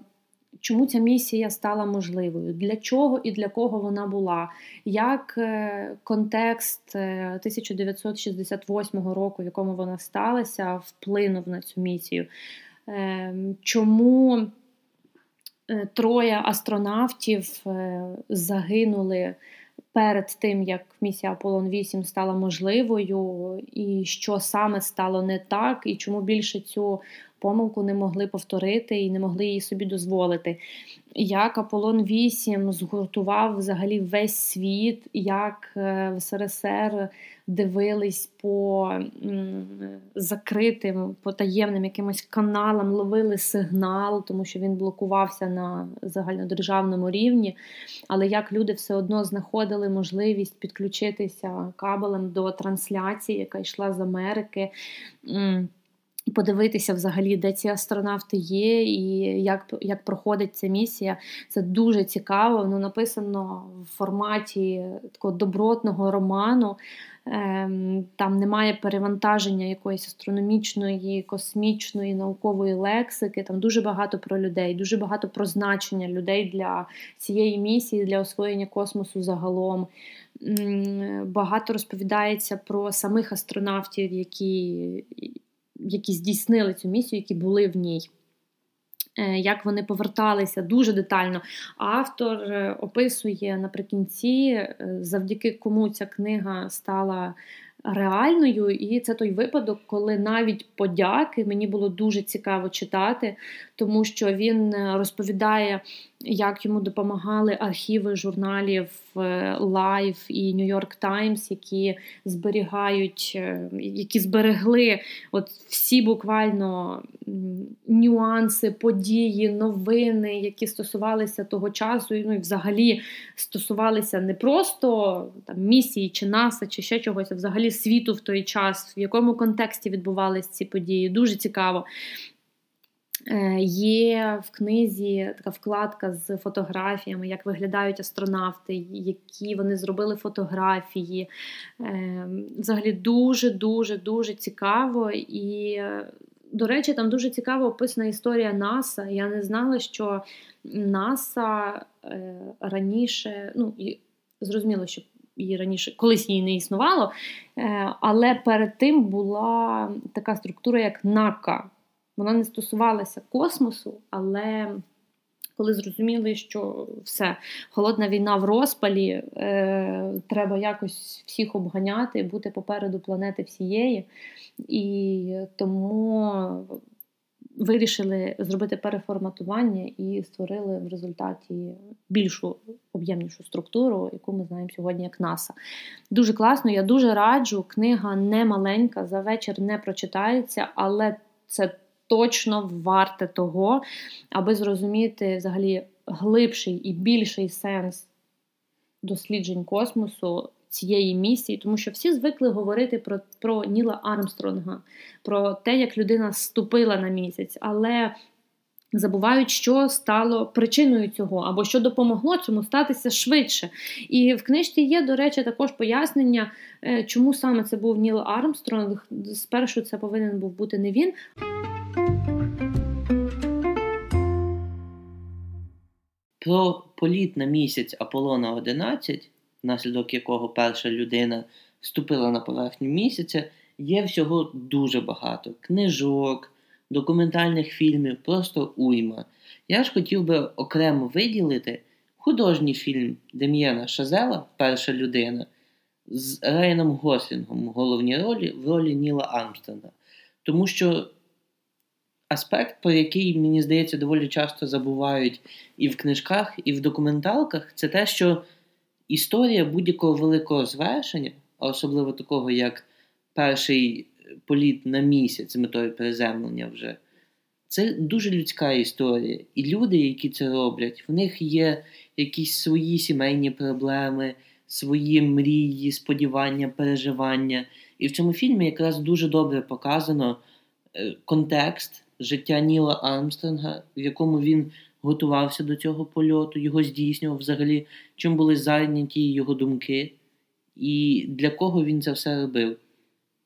чому ця місія стала можливою, для чого і для кого вона була, як е, контекст 1968 року, в якому вона сталася, вплинув на цю місію. Ем, чому троє астронавтів е, загинули перед тим, як місія Аполлон 8 стала можливою, і що саме стало не так, і чому більше цю помилку не могли повторити і не могли її собі дозволити. Як Аполлон 8 згуртував взагалі весь світ, як е, в СРСР дивились по закритим, по таємним якимось каналам, ловили сигнал, тому що він блокувався на загальнодержавному рівні. Але як люди все одно знаходили можливість підключитися кабелем до трансляції, яка йшла з Америки подивитися взагалі, де ці астронавти є, і як як проходить ця місія. Це дуже цікаво. Воно написано в форматі такого добротного роману. Ем, там немає перевантаження якоїсь астрономічної, космічної, наукової лексики. Там дуже багато про людей, дуже багато про значення людей для цієї місії, для освоєння космосу загалом. Багато розповідається про самих астронавтів, які які здійснили цю місію, які були в ній. Е, як вони поверталися дуже детально. Автор е, описує наприкінці, е, завдяки кому ця книга стала реальною, і це той випадок, коли навіть подяки мені було дуже цікаво читати, тому що він розповідає як йому допомагали архіви журналів е, Life і New York Times, які зберігають, е, які зберегли от всі буквально нюанси, події, новини, які стосувалися того часу, ну і взагалі стосувалися не просто там місії чи НАСА, чи ще чогось, а взагалі світу в той час, в якому контексті відбувалися ці події. Дуже цікаво. Е, є в книзі така вкладка з фотографіями, як виглядають астронавти, які вони зробили фотографії. Е, взагалі дуже-дуже дуже цікаво. І, до речі, там дуже цікаво описана історія НАСА. Я не знала, що НАСА е, раніше, ну, зрозуміло, що її раніше колись її не існувало, але перед тим була така структура, як НАКА. Вона не стосувалася космосу, але коли зрозуміли, що все, холодна війна в розпалі, е, треба якось всіх обганяти, бути попереду планети всієї. І тому вирішили зробити переформатування і створили в результаті більшу об'ємнішу структуру, яку ми знаємо сьогодні як НАСА. Дуже класно, я дуже раджу. Книга не маленька, за вечір не прочитається, але це точно варте того, аби зрозуміти взагалі глибший і більший сенс досліджень космосу цієї місії, тому що всі звикли говорити про про Ніла Армстронга, про те, як людина ступила на місяць, але забувають, що стало причиною цього, або що допомогло цьому статися швидше. І в книжці є, до речі, також пояснення, е, чому саме це був Ніл Армстронг. Спершу це повинен був бути не він. Про політ на місяць Аполлона 11 внаслідок якого перша людина вступила на поверхню місяця, є всього дуже багато книжок, документальних фільмів, просто уйма. Я ж хотів би окремо виділити художній фільм Дем'єна Шазела Перша людина з Рейном Гослінгом в головній ролі в ролі Ніла Армстронга. Тому що аспект, про який, мені здається, доволі часто забувають і в книжках, і в документалках, це те, що історія будь-якого великого звершення, а особливо такого, як перший політ на місяць з метою приземлення вже, це дуже людська історія. І люди, які це роблять, в них є якісь свої сімейні проблеми, свої мрії, сподівання, переживання. І в цьому фільмі якраз дуже добре показано е, контекст життя Ніла Армстронга, в якому він готувався до цього польоту, його здійснював взагалі, чим були зайняті його думки, і для кого він це все робив.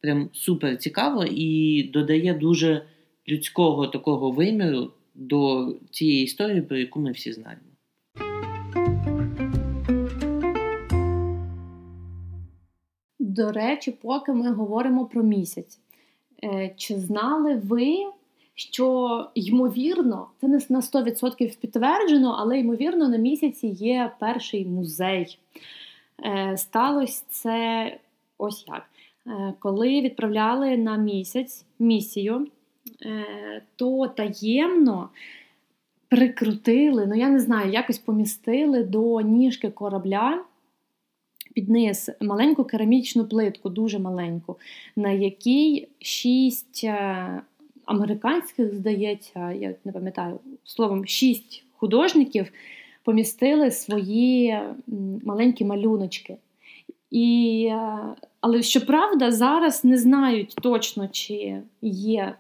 Прям супер цікаво і додає дуже людського такого виміру до цієї історії, про яку ми всі знаємо. До речі, поки ми говоримо про місяць. Е, чи знали ви, що ймовірно, це не на 100% підтверджено, але ймовірно, на місяці є перший музей. Е, сталося це ось як. Е, коли відправляли на місяць місію, е, то таємно прикрутили, ну я не знаю, якось помістили до ніжки корабля. Під низ маленьку керамічну плитку, дуже маленьку, на якій шість американських, здається, я не пам'ятаю словом, шість художників помістили свої маленькі малюночки. І, е, Але щоправда, зараз не знають точно, чи є.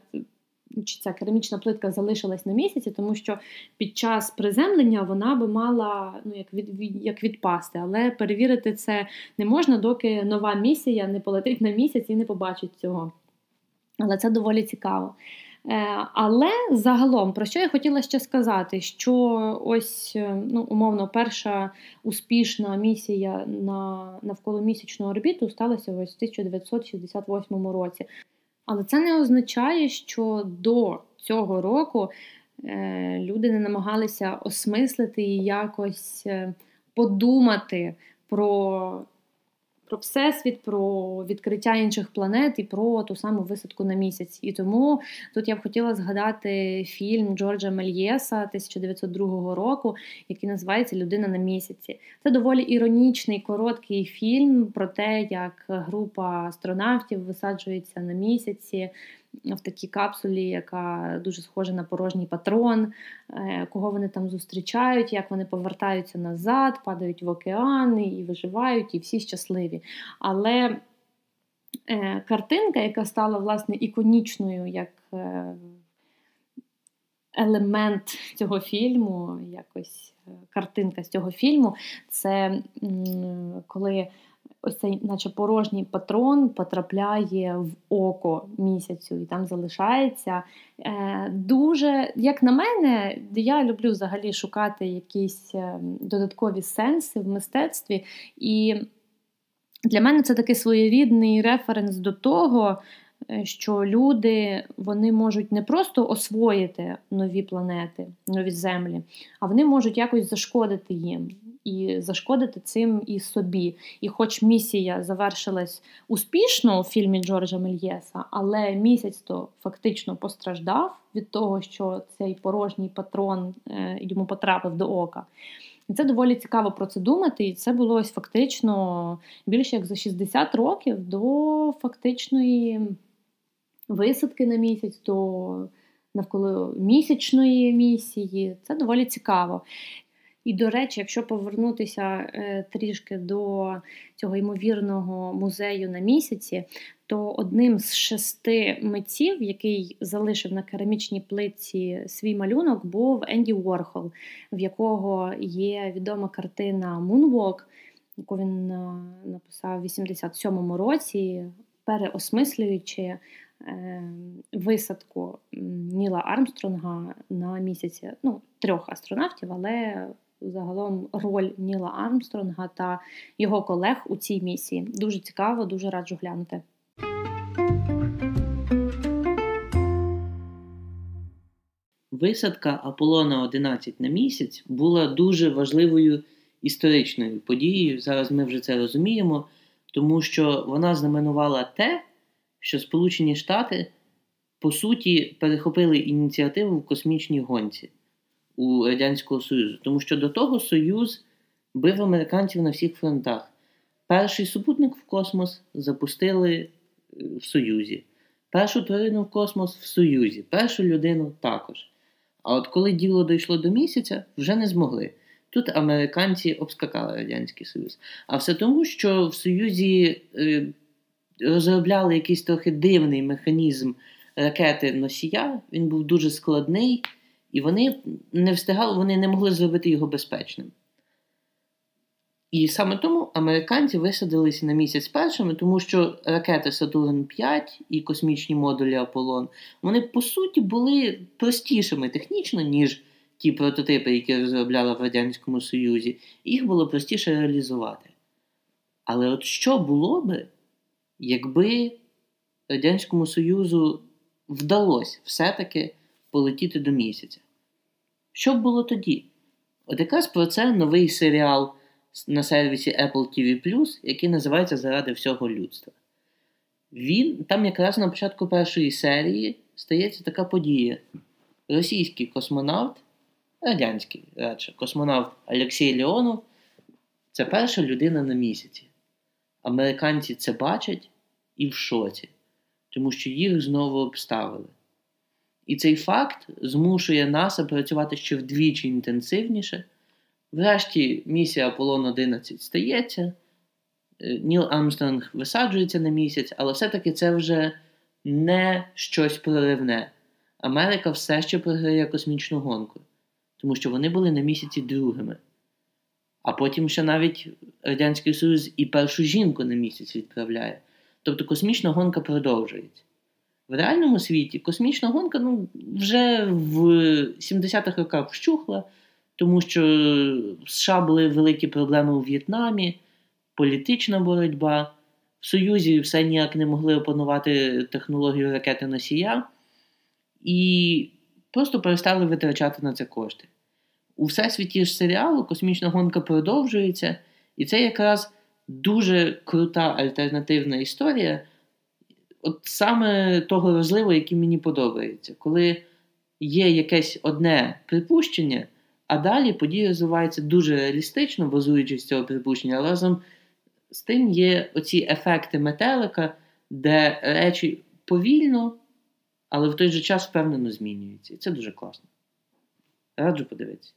Чи ця керамічна плитка залишилась на місяці, тому що під час приземлення вона би мала ну, як від, від, як відпасти. Але перевірити це не можна, доки нова місія не полетить на місяць і не побачить цього. Але це доволі цікаво. Е, але загалом, про що я хотіла ще сказати, що ось е, ну, умовно перша успішна місія на навколомісячну орбіту сталася ось в 1968 році. Але це не означає, що до цього року е, люди не намагалися осмислити і якось подумати про про всесвіт, про відкриття інших планет і про ту саму висадку на місяць. І тому тут я б хотіла згадати фільм Джорджа Мельєса 1902 року, який називається Людина на місяці. Це доволі іронічний короткий фільм про те, як група астронавтів висаджується на місяці в такій капсулі, яка дуже схожа на порожній патрон, е, кого вони там зустрічають, як вони повертаються назад, падають в океани і виживають, і всі щасливі. Але е, картинка, яка стала власне іконічною як е, елемент цього фільму, якось картинка з цього фільму, це коли ось цей, наче порожній патрон, потрапляє в око місяцю і там залишається. Е, Дуже, як на мене, я люблю взагалі шукати якісь е, додаткові сенси в мистецтві. І для мене це такий своєрідний референс до того. Е, що люди вони можуть не просто освоїти нові планети, нові землі, а вони можуть якось зашкодити їм і зашкодити цим і собі. І хоч місія завершилась успішно у фільмі Джорджа Мельєса, але місяць то фактично постраждав від того, що цей порожній патрон е, йому потрапив до ока. І це доволі цікаво про це думати. І це було ось фактично більше як за 60 років до фактичної висадки на місяць, до навколо місячної місії. Це доволі цікаво. І, до речі, якщо повернутися е, трішки до цього ймовірного музею на місяці, то одним з шести митців, який залишив на керамічній плитці свій малюнок, був Енді Уорхол, в якого є відома картина Moonwalk, яку він е, написав у 87-му році, переосмислюючи висадку Ніла Армстронга на місяці, ну, трьох астронавтів, але загалом роль Ніла Армстронга та його колег у цій місії. Дуже цікаво, дуже раджу глянути. Висадка Аполлона 11 на місяць була дуже важливою історичною подією. Зараз ми вже це розуміємо, тому що вона знаменувала те, що Сполучені Штати по суті перехопили ініціативу в космічній гонці у Радянського Союзу, тому що до того Союз бив американців на всіх фронтах. Перший супутник в космос запустили е, в Союзі, першу тварину в космос в Союзі, першу людину також. А от коли діло дійшло до місяця, вже не змогли. Тут американці обскакали Радянський Союз. А все тому, що в Союзі е, розробляли якийсь трохи дивний механізм ракети носія, він був дуже складний. І вони не встигали, вони не могли зробити його безпечним. І саме тому американці висадилися на місяць першими, тому що ракети Сатурн 5 і космічні модулі Аполлон, вони по суті були простішими технічно, ніж ті прототипи, які розробляли в Радянському Союзі, їх було простіше реалізувати. Але от що було би, якби Радянському Союзу вдалося все-таки полетіти до місяця. Що б було тоді? От якраз про це новий серіал на сервісі Apple TV, який називається Заради всього людства. Він там якраз на початку першої серії стається така подія. Російський космонавт, радянський радше, космонавт Олексій Леонов це перша людина на місяці. Американці це бачать і в шоці, тому що їх знову обставили. І цей факт змушує НАСА працювати ще вдвічі інтенсивніше. Врешті місія Аполлон 11 стається, е, Ніл Армстронг висаджується на місяць, але все-таки це вже не щось проривне. Америка все ще програє космічну гонку, тому що вони були на місяці другими. А потім ще навіть Радянський Союз і першу жінку на місяць відправляє. Тобто космічна гонка продовжується. В реальному світі космічна гонка ну, вже в 70-х роках вщухла, тому що в США були великі проблеми у В'єтнамі, політична боротьба. В Союзі все ніяк не могли опанувати технологію ракети носія і просто перестали витрачати на це кошти. У всесвіті ж серіалу космічна гонка продовжується, і це якраз дуже крута альтернативна історія от саме того розливу, який мені подобається, коли є якесь одне припущення, а далі події розвиваються дуже реалістично, базуючись цього припущення, але разом з тим є оці ефекти метелика, де речі повільно, але в той же час впевнено змінюються. І це дуже класно. Раджу подивитися.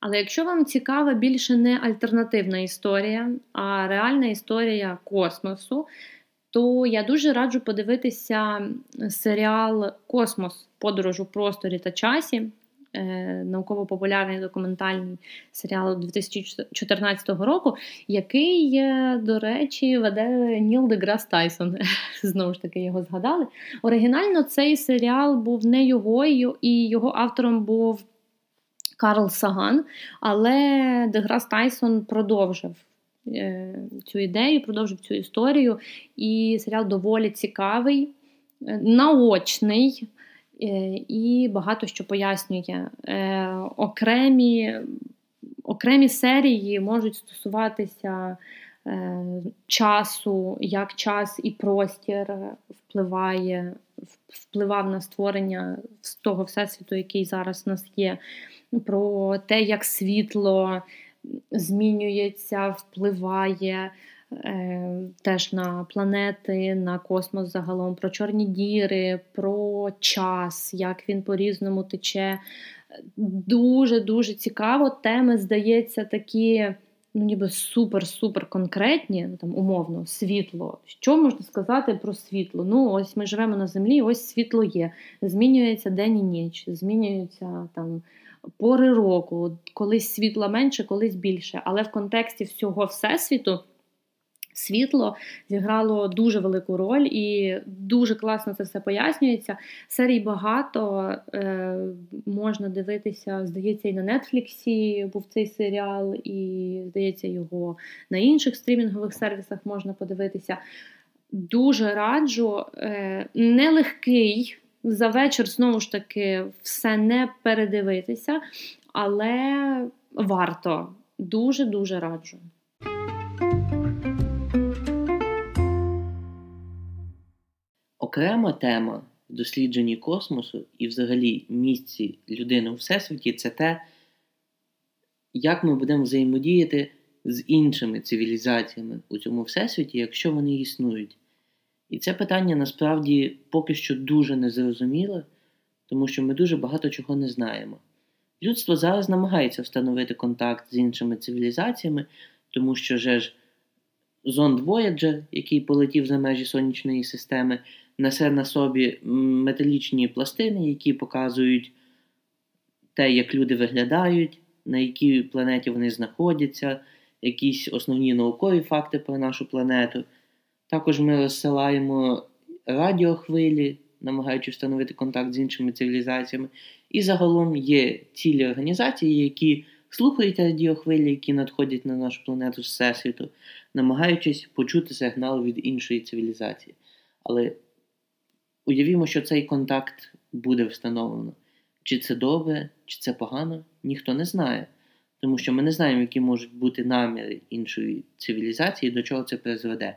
Але якщо вам цікава більше не альтернативна історія, а реальна історія космосу, то я дуже раджу подивитися серіал Космос подорож у просторі та часі. Е, науково-популярний документальний серіал 2014 року, який, до речі, веде Ніл Деграс Тайсон. Знову ж таки, його згадали. Оригінально цей серіал був не його, і його автором був Карл Саган, але Деграс Тайсон продовжив е, цю ідею, продовжив цю історію. І серіал доволі цікавий, е, наочний е, і багато що пояснює. Окремі, Окремі серії можуть стосуватися. Часу, як час і простір впливає, впливав на створення того всесвіту, який зараз у нас є про те, як світло змінюється, впливає. е, теж на планети, на космос загалом, про чорні діри, про час, як він по-різному тече. Дуже-дуже цікаво. Теми, здається, такі ну ніби супер-супер конкретні, ну там умовно, світло. Що можна сказати про світло? Ну, ось ми живемо на землі, ось світло є. Змінюється день і ніч, змінюються там пори року, колись світла менше, колись більше. Але в контексті всього всесвіту світло зіграло дуже велику роль і дуже класно це все пояснюється. Серій багато е, можна дивитися, здається, і на Нетфліксі був цей серіал, і здається, його на інших стрімінгових сервісах можна подивитися. Дуже раджу, е, нелегкий. За вечір, знову ж таки, все не передивитися, але варто. Дуже-дуже раджу. Окрема тема в дослідженні космосу і взагалі місці людини у всесвіті це те, як ми будемо взаємодіяти з іншими цивілізаціями у цьому всесвіті, якщо вони існують. І це питання насправді поки що дуже незрозуміле, тому що ми дуже багато чого не знаємо. Людство зараз намагається встановити контакт з іншими цивілізаціями, тому що же ж зонд Voyager, який полетів за межі сонячної системи, несе на собі металічні пластини, які показують те, як люди виглядають, на якій планеті вони знаходяться, якісь основні наукові факти про нашу планету. Також ми розсилаємо радіохвилі, намагаючись встановити контакт з іншими цивілізаціями. І загалом є цілі організації, які слухають радіохвилі, які надходять на нашу планету з Всесвіту, намагаючись почути сигнал від іншої цивілізації. Але Уявімо, що цей контакт буде встановлено. Чи це добре, чи це погано, ніхто не знає. Тому що ми не знаємо, які можуть бути наміри іншої цивілізації, до чого це призведе.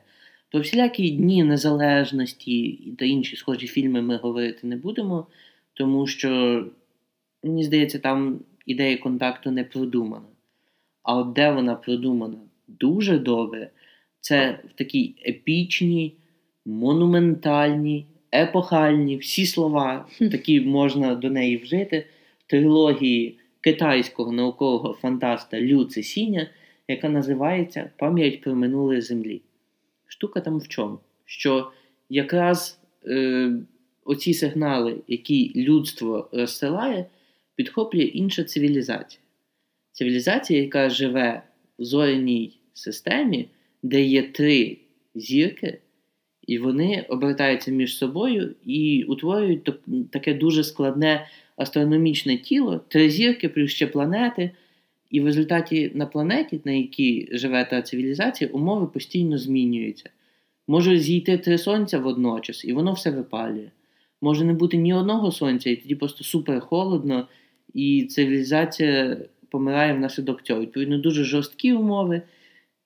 Про всілякі дні незалежності та інші схожі фільми ми говорити не будемо, тому що, мені здається, там ідея контакту не продумана. А от де вона продумана дуже добре, це в такій епічній, монументальній, епохальні, всі слова, такі можна до неї вжити, трилогії китайського наукового фантаста Лю Цесіня, яка називається Пам'ять про минуле землі. Штука там в чому? Що якраз е, оці сигнали, які людство розсилає, підхоплює інша цивілізація. Цивілізація, яка живе в зоряній системі, де є три зірки, і вони обертаються між собою і утворюють таке дуже складне астрономічне тіло, три зірки плюс ще планети. І в результаті на планеті, на якій живе та цивілізація, умови постійно змінюються. Може зійти три сонця водночас, і воно все випалює. Може не бути ні одного сонця, і тоді просто супер холодно, і цивілізація помирає внаслідок цього. Відповідно, дуже жорсткі умови.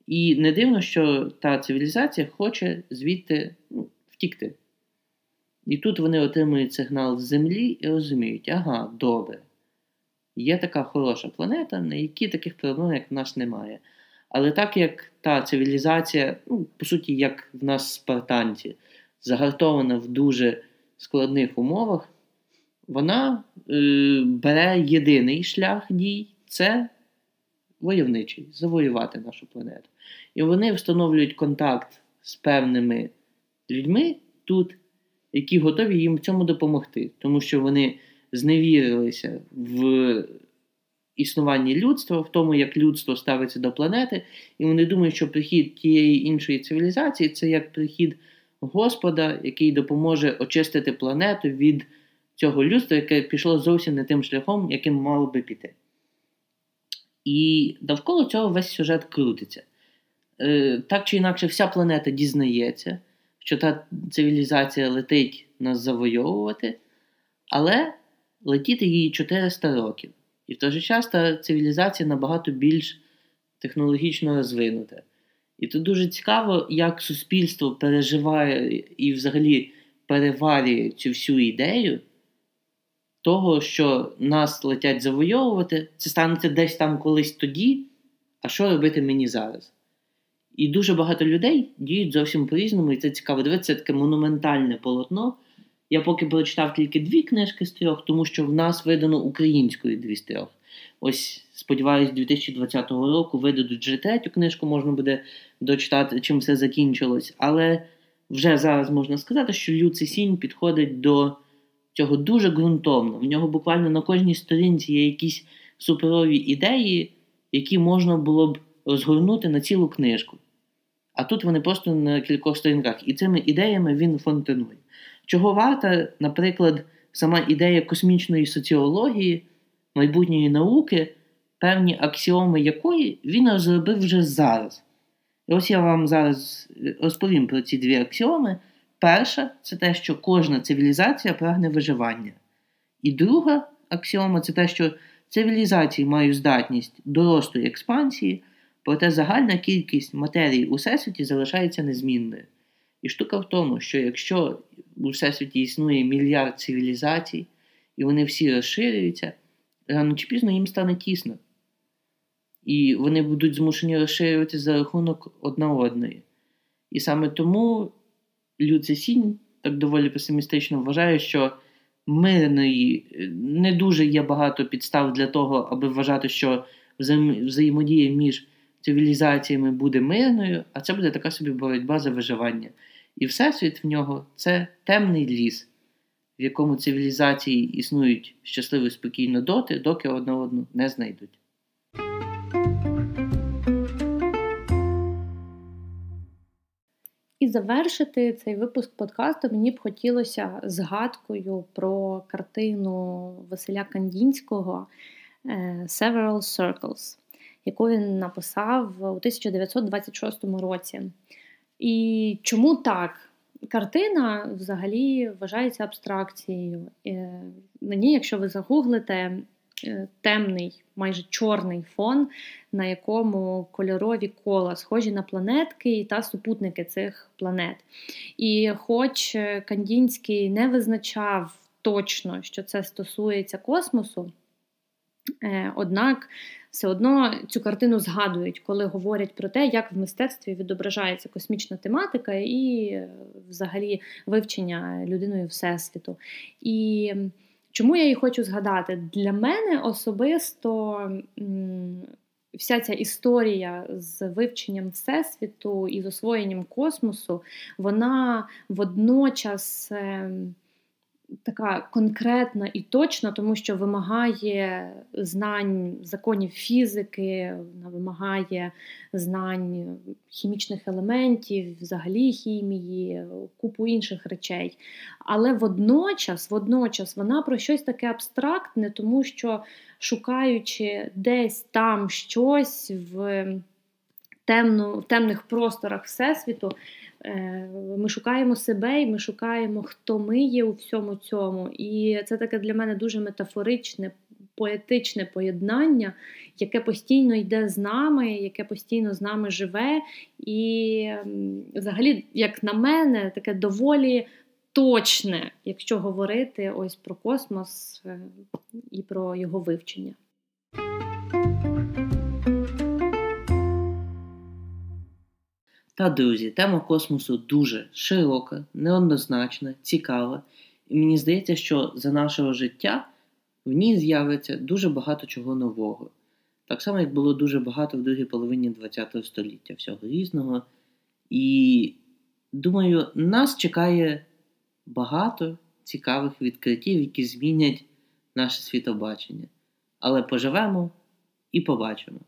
І не дивно, що та цивілізація хоче звідти ну, втікти. І тут вони отримують сигнал з Землі і розуміють, ага, добре. Є така хороша планета, на якій таких проблем, як в нас, немає. Але так як та цивілізація, ну, по суті, як в нас спартанці, загартована в дуже складних умовах, вона е, бере єдиний шлях дій це войовничий, завоювати нашу планету. І вони встановлюють контакт з певними людьми тут, які готові їм в цьому допомогти, тому що вони зневірилися в існуванні людства, в тому, як людство ставиться до планети, і вони думають, що прихід тієї іншої цивілізації це як прихід Господа, який допоможе очистити планету від цього людства, яке пішло зовсім не тим шляхом, яким мало би піти. І довкола цього весь сюжет крутиться. Е, Так чи інакше, вся планета дізнається, що та цивілізація летить нас завойовувати, але летіти їй 400 років. І в той же час та цивілізація набагато більш технологічно розвинута. І тут дуже цікаво, як суспільство переживає і взагалі переварює цю всю ідею того, що нас летять завойовувати, це станеться десь там колись тоді, а що робити мені зараз? І дуже багато людей діють зовсім по-різному, і це цікаво. Дивіться, це таке монументальне полотно. Я поки прочитав тільки дві книжки з трьох, тому що в нас видано українською дві з трьох. Ось, сподіваюсь, 2020 року видадуть вже третю книжку, можна буде дочитати, чим все закінчилось. Але вже зараз можна сказати, що Лю Цисінь підходить до цього дуже ґрунтовно. В нього буквально на кожній сторінці є якісь суперові ідеї, які можна було б розгорнути на цілу книжку. А тут вони просто на кількох сторінках. І цими ідеями він фонтанує. Чого варта, наприклад, сама ідея космічної соціології, майбутньої науки, певні аксіоми якої він розробив вже зараз. І ось я вам зараз розповім про ці дві аксіоми. Перша це те, що кожна цивілізація прагне виживання. І друга аксіома це те, що цивілізації мають здатність до росту і експансії, проте загальна кількість матерії у всесвіті залишається незмінною. І штука в тому, що якщо у всесвіті існує мільярд цивілізацій, і вони всі розширюються, рано чи пізно їм стане тісно. І вони будуть змушені розширюватися за рахунок одна одної. І саме тому Лю Цесінь так доволі песимістично вважає, що мирної не дуже є багато підстав для того, аби вважати, що взаємодія між цивілізаціями буде мирною, а це буде така собі боротьба за виживання. І всесвіт в нього це темний ліс, в якому цивілізації існують щасливо і спокійно доти, доки одна одну не знайдуть. І завершити цей випуск подкасту мені б хотілося згадкою про картину Василя Кандінського е, Several Circles, яку він написав у 1926 році. І чому так? Картина взагалі вважається абстракцією. Е, на ній, якщо ви загуглите Е, темний, майже чорний фон, на якому кольорові кола схожі на планетки та супутники цих планет. І хоч е, Кандінський не визначав точно, що це стосується космосу, однак все одно цю картину згадують, коли говорять про те, як в мистецтві відображається космічна тематика і взагалі вивчення людиною Всесвіту. І Чому я її хочу згадати? Для мене особисто вся ця історія з вивченням Всесвіту і з освоєнням космосу, вона водночас. Така конкретна і точна, тому що вимагає знань законів фізики, вона вимагає знань хімічних елементів, взагалі хімії, купу інших речей. Але водночас, водночас вона про щось таке абстрактне, тому що шукаючи десь там щось в темну, в темних просторах Всесвіту. Е, ми шукаємо себе і ми шукаємо, хто ми є у всьому цьому. І це таке для мене дуже метафоричне, поетичне поєднання, яке постійно йде з нами, яке постійно з нами живе. І, взагалі, як на мене, таке доволі точне, якщо говорити ось про космос е, і про його вивчення. Та, друзі, тема космосу дуже широка, неоднозначна, цікава, і мені здається, що за нашого життя в ній з'явиться дуже багато чого нового. Так само, як було дуже багато в другій половині ХХ століття, всього різного. І думаю, нас чекає багато цікавих відкриттів, які змінять наше світобачення. Але поживемо і побачимо.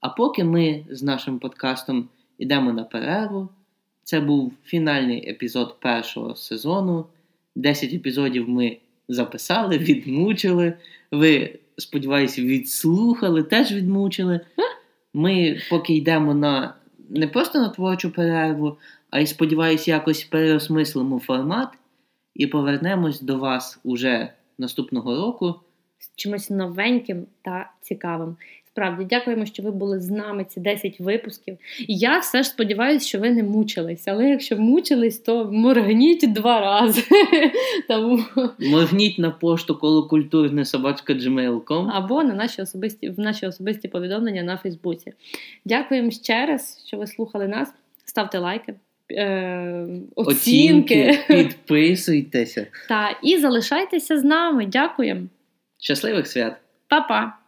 А поки ми з нашим подкастом. Йдемо на перерву. Це був фінальний епізод першого сезону. Десять епізодів ми записали, відмучили. Ви, сподіваюся, відслухали, теж відмучили. Ми поки йдемо на не просто на творчу перерву, а й сподіваюся, якось переосмислимо формат і повернемось до вас уже наступного року. З чимось новеньким та цікавим. Справді, дякуємо, що ви були з нами ці 10 випусків. І я все ж сподіваюся, що ви не мучились. Але якщо мучились, то моргніть два рази. Тому... Моргніть на пошту колокультурне собачка gmail.com або на наші особисті в наші особисті повідомлення на Фейсбуці. Дякуємо ще раз, що ви слухали нас. Ставте лайки. Е, оцінки, оцінки, підписуйтеся та і залишайтеся з нами. Дякуємо. Щасливих свят! Па-па!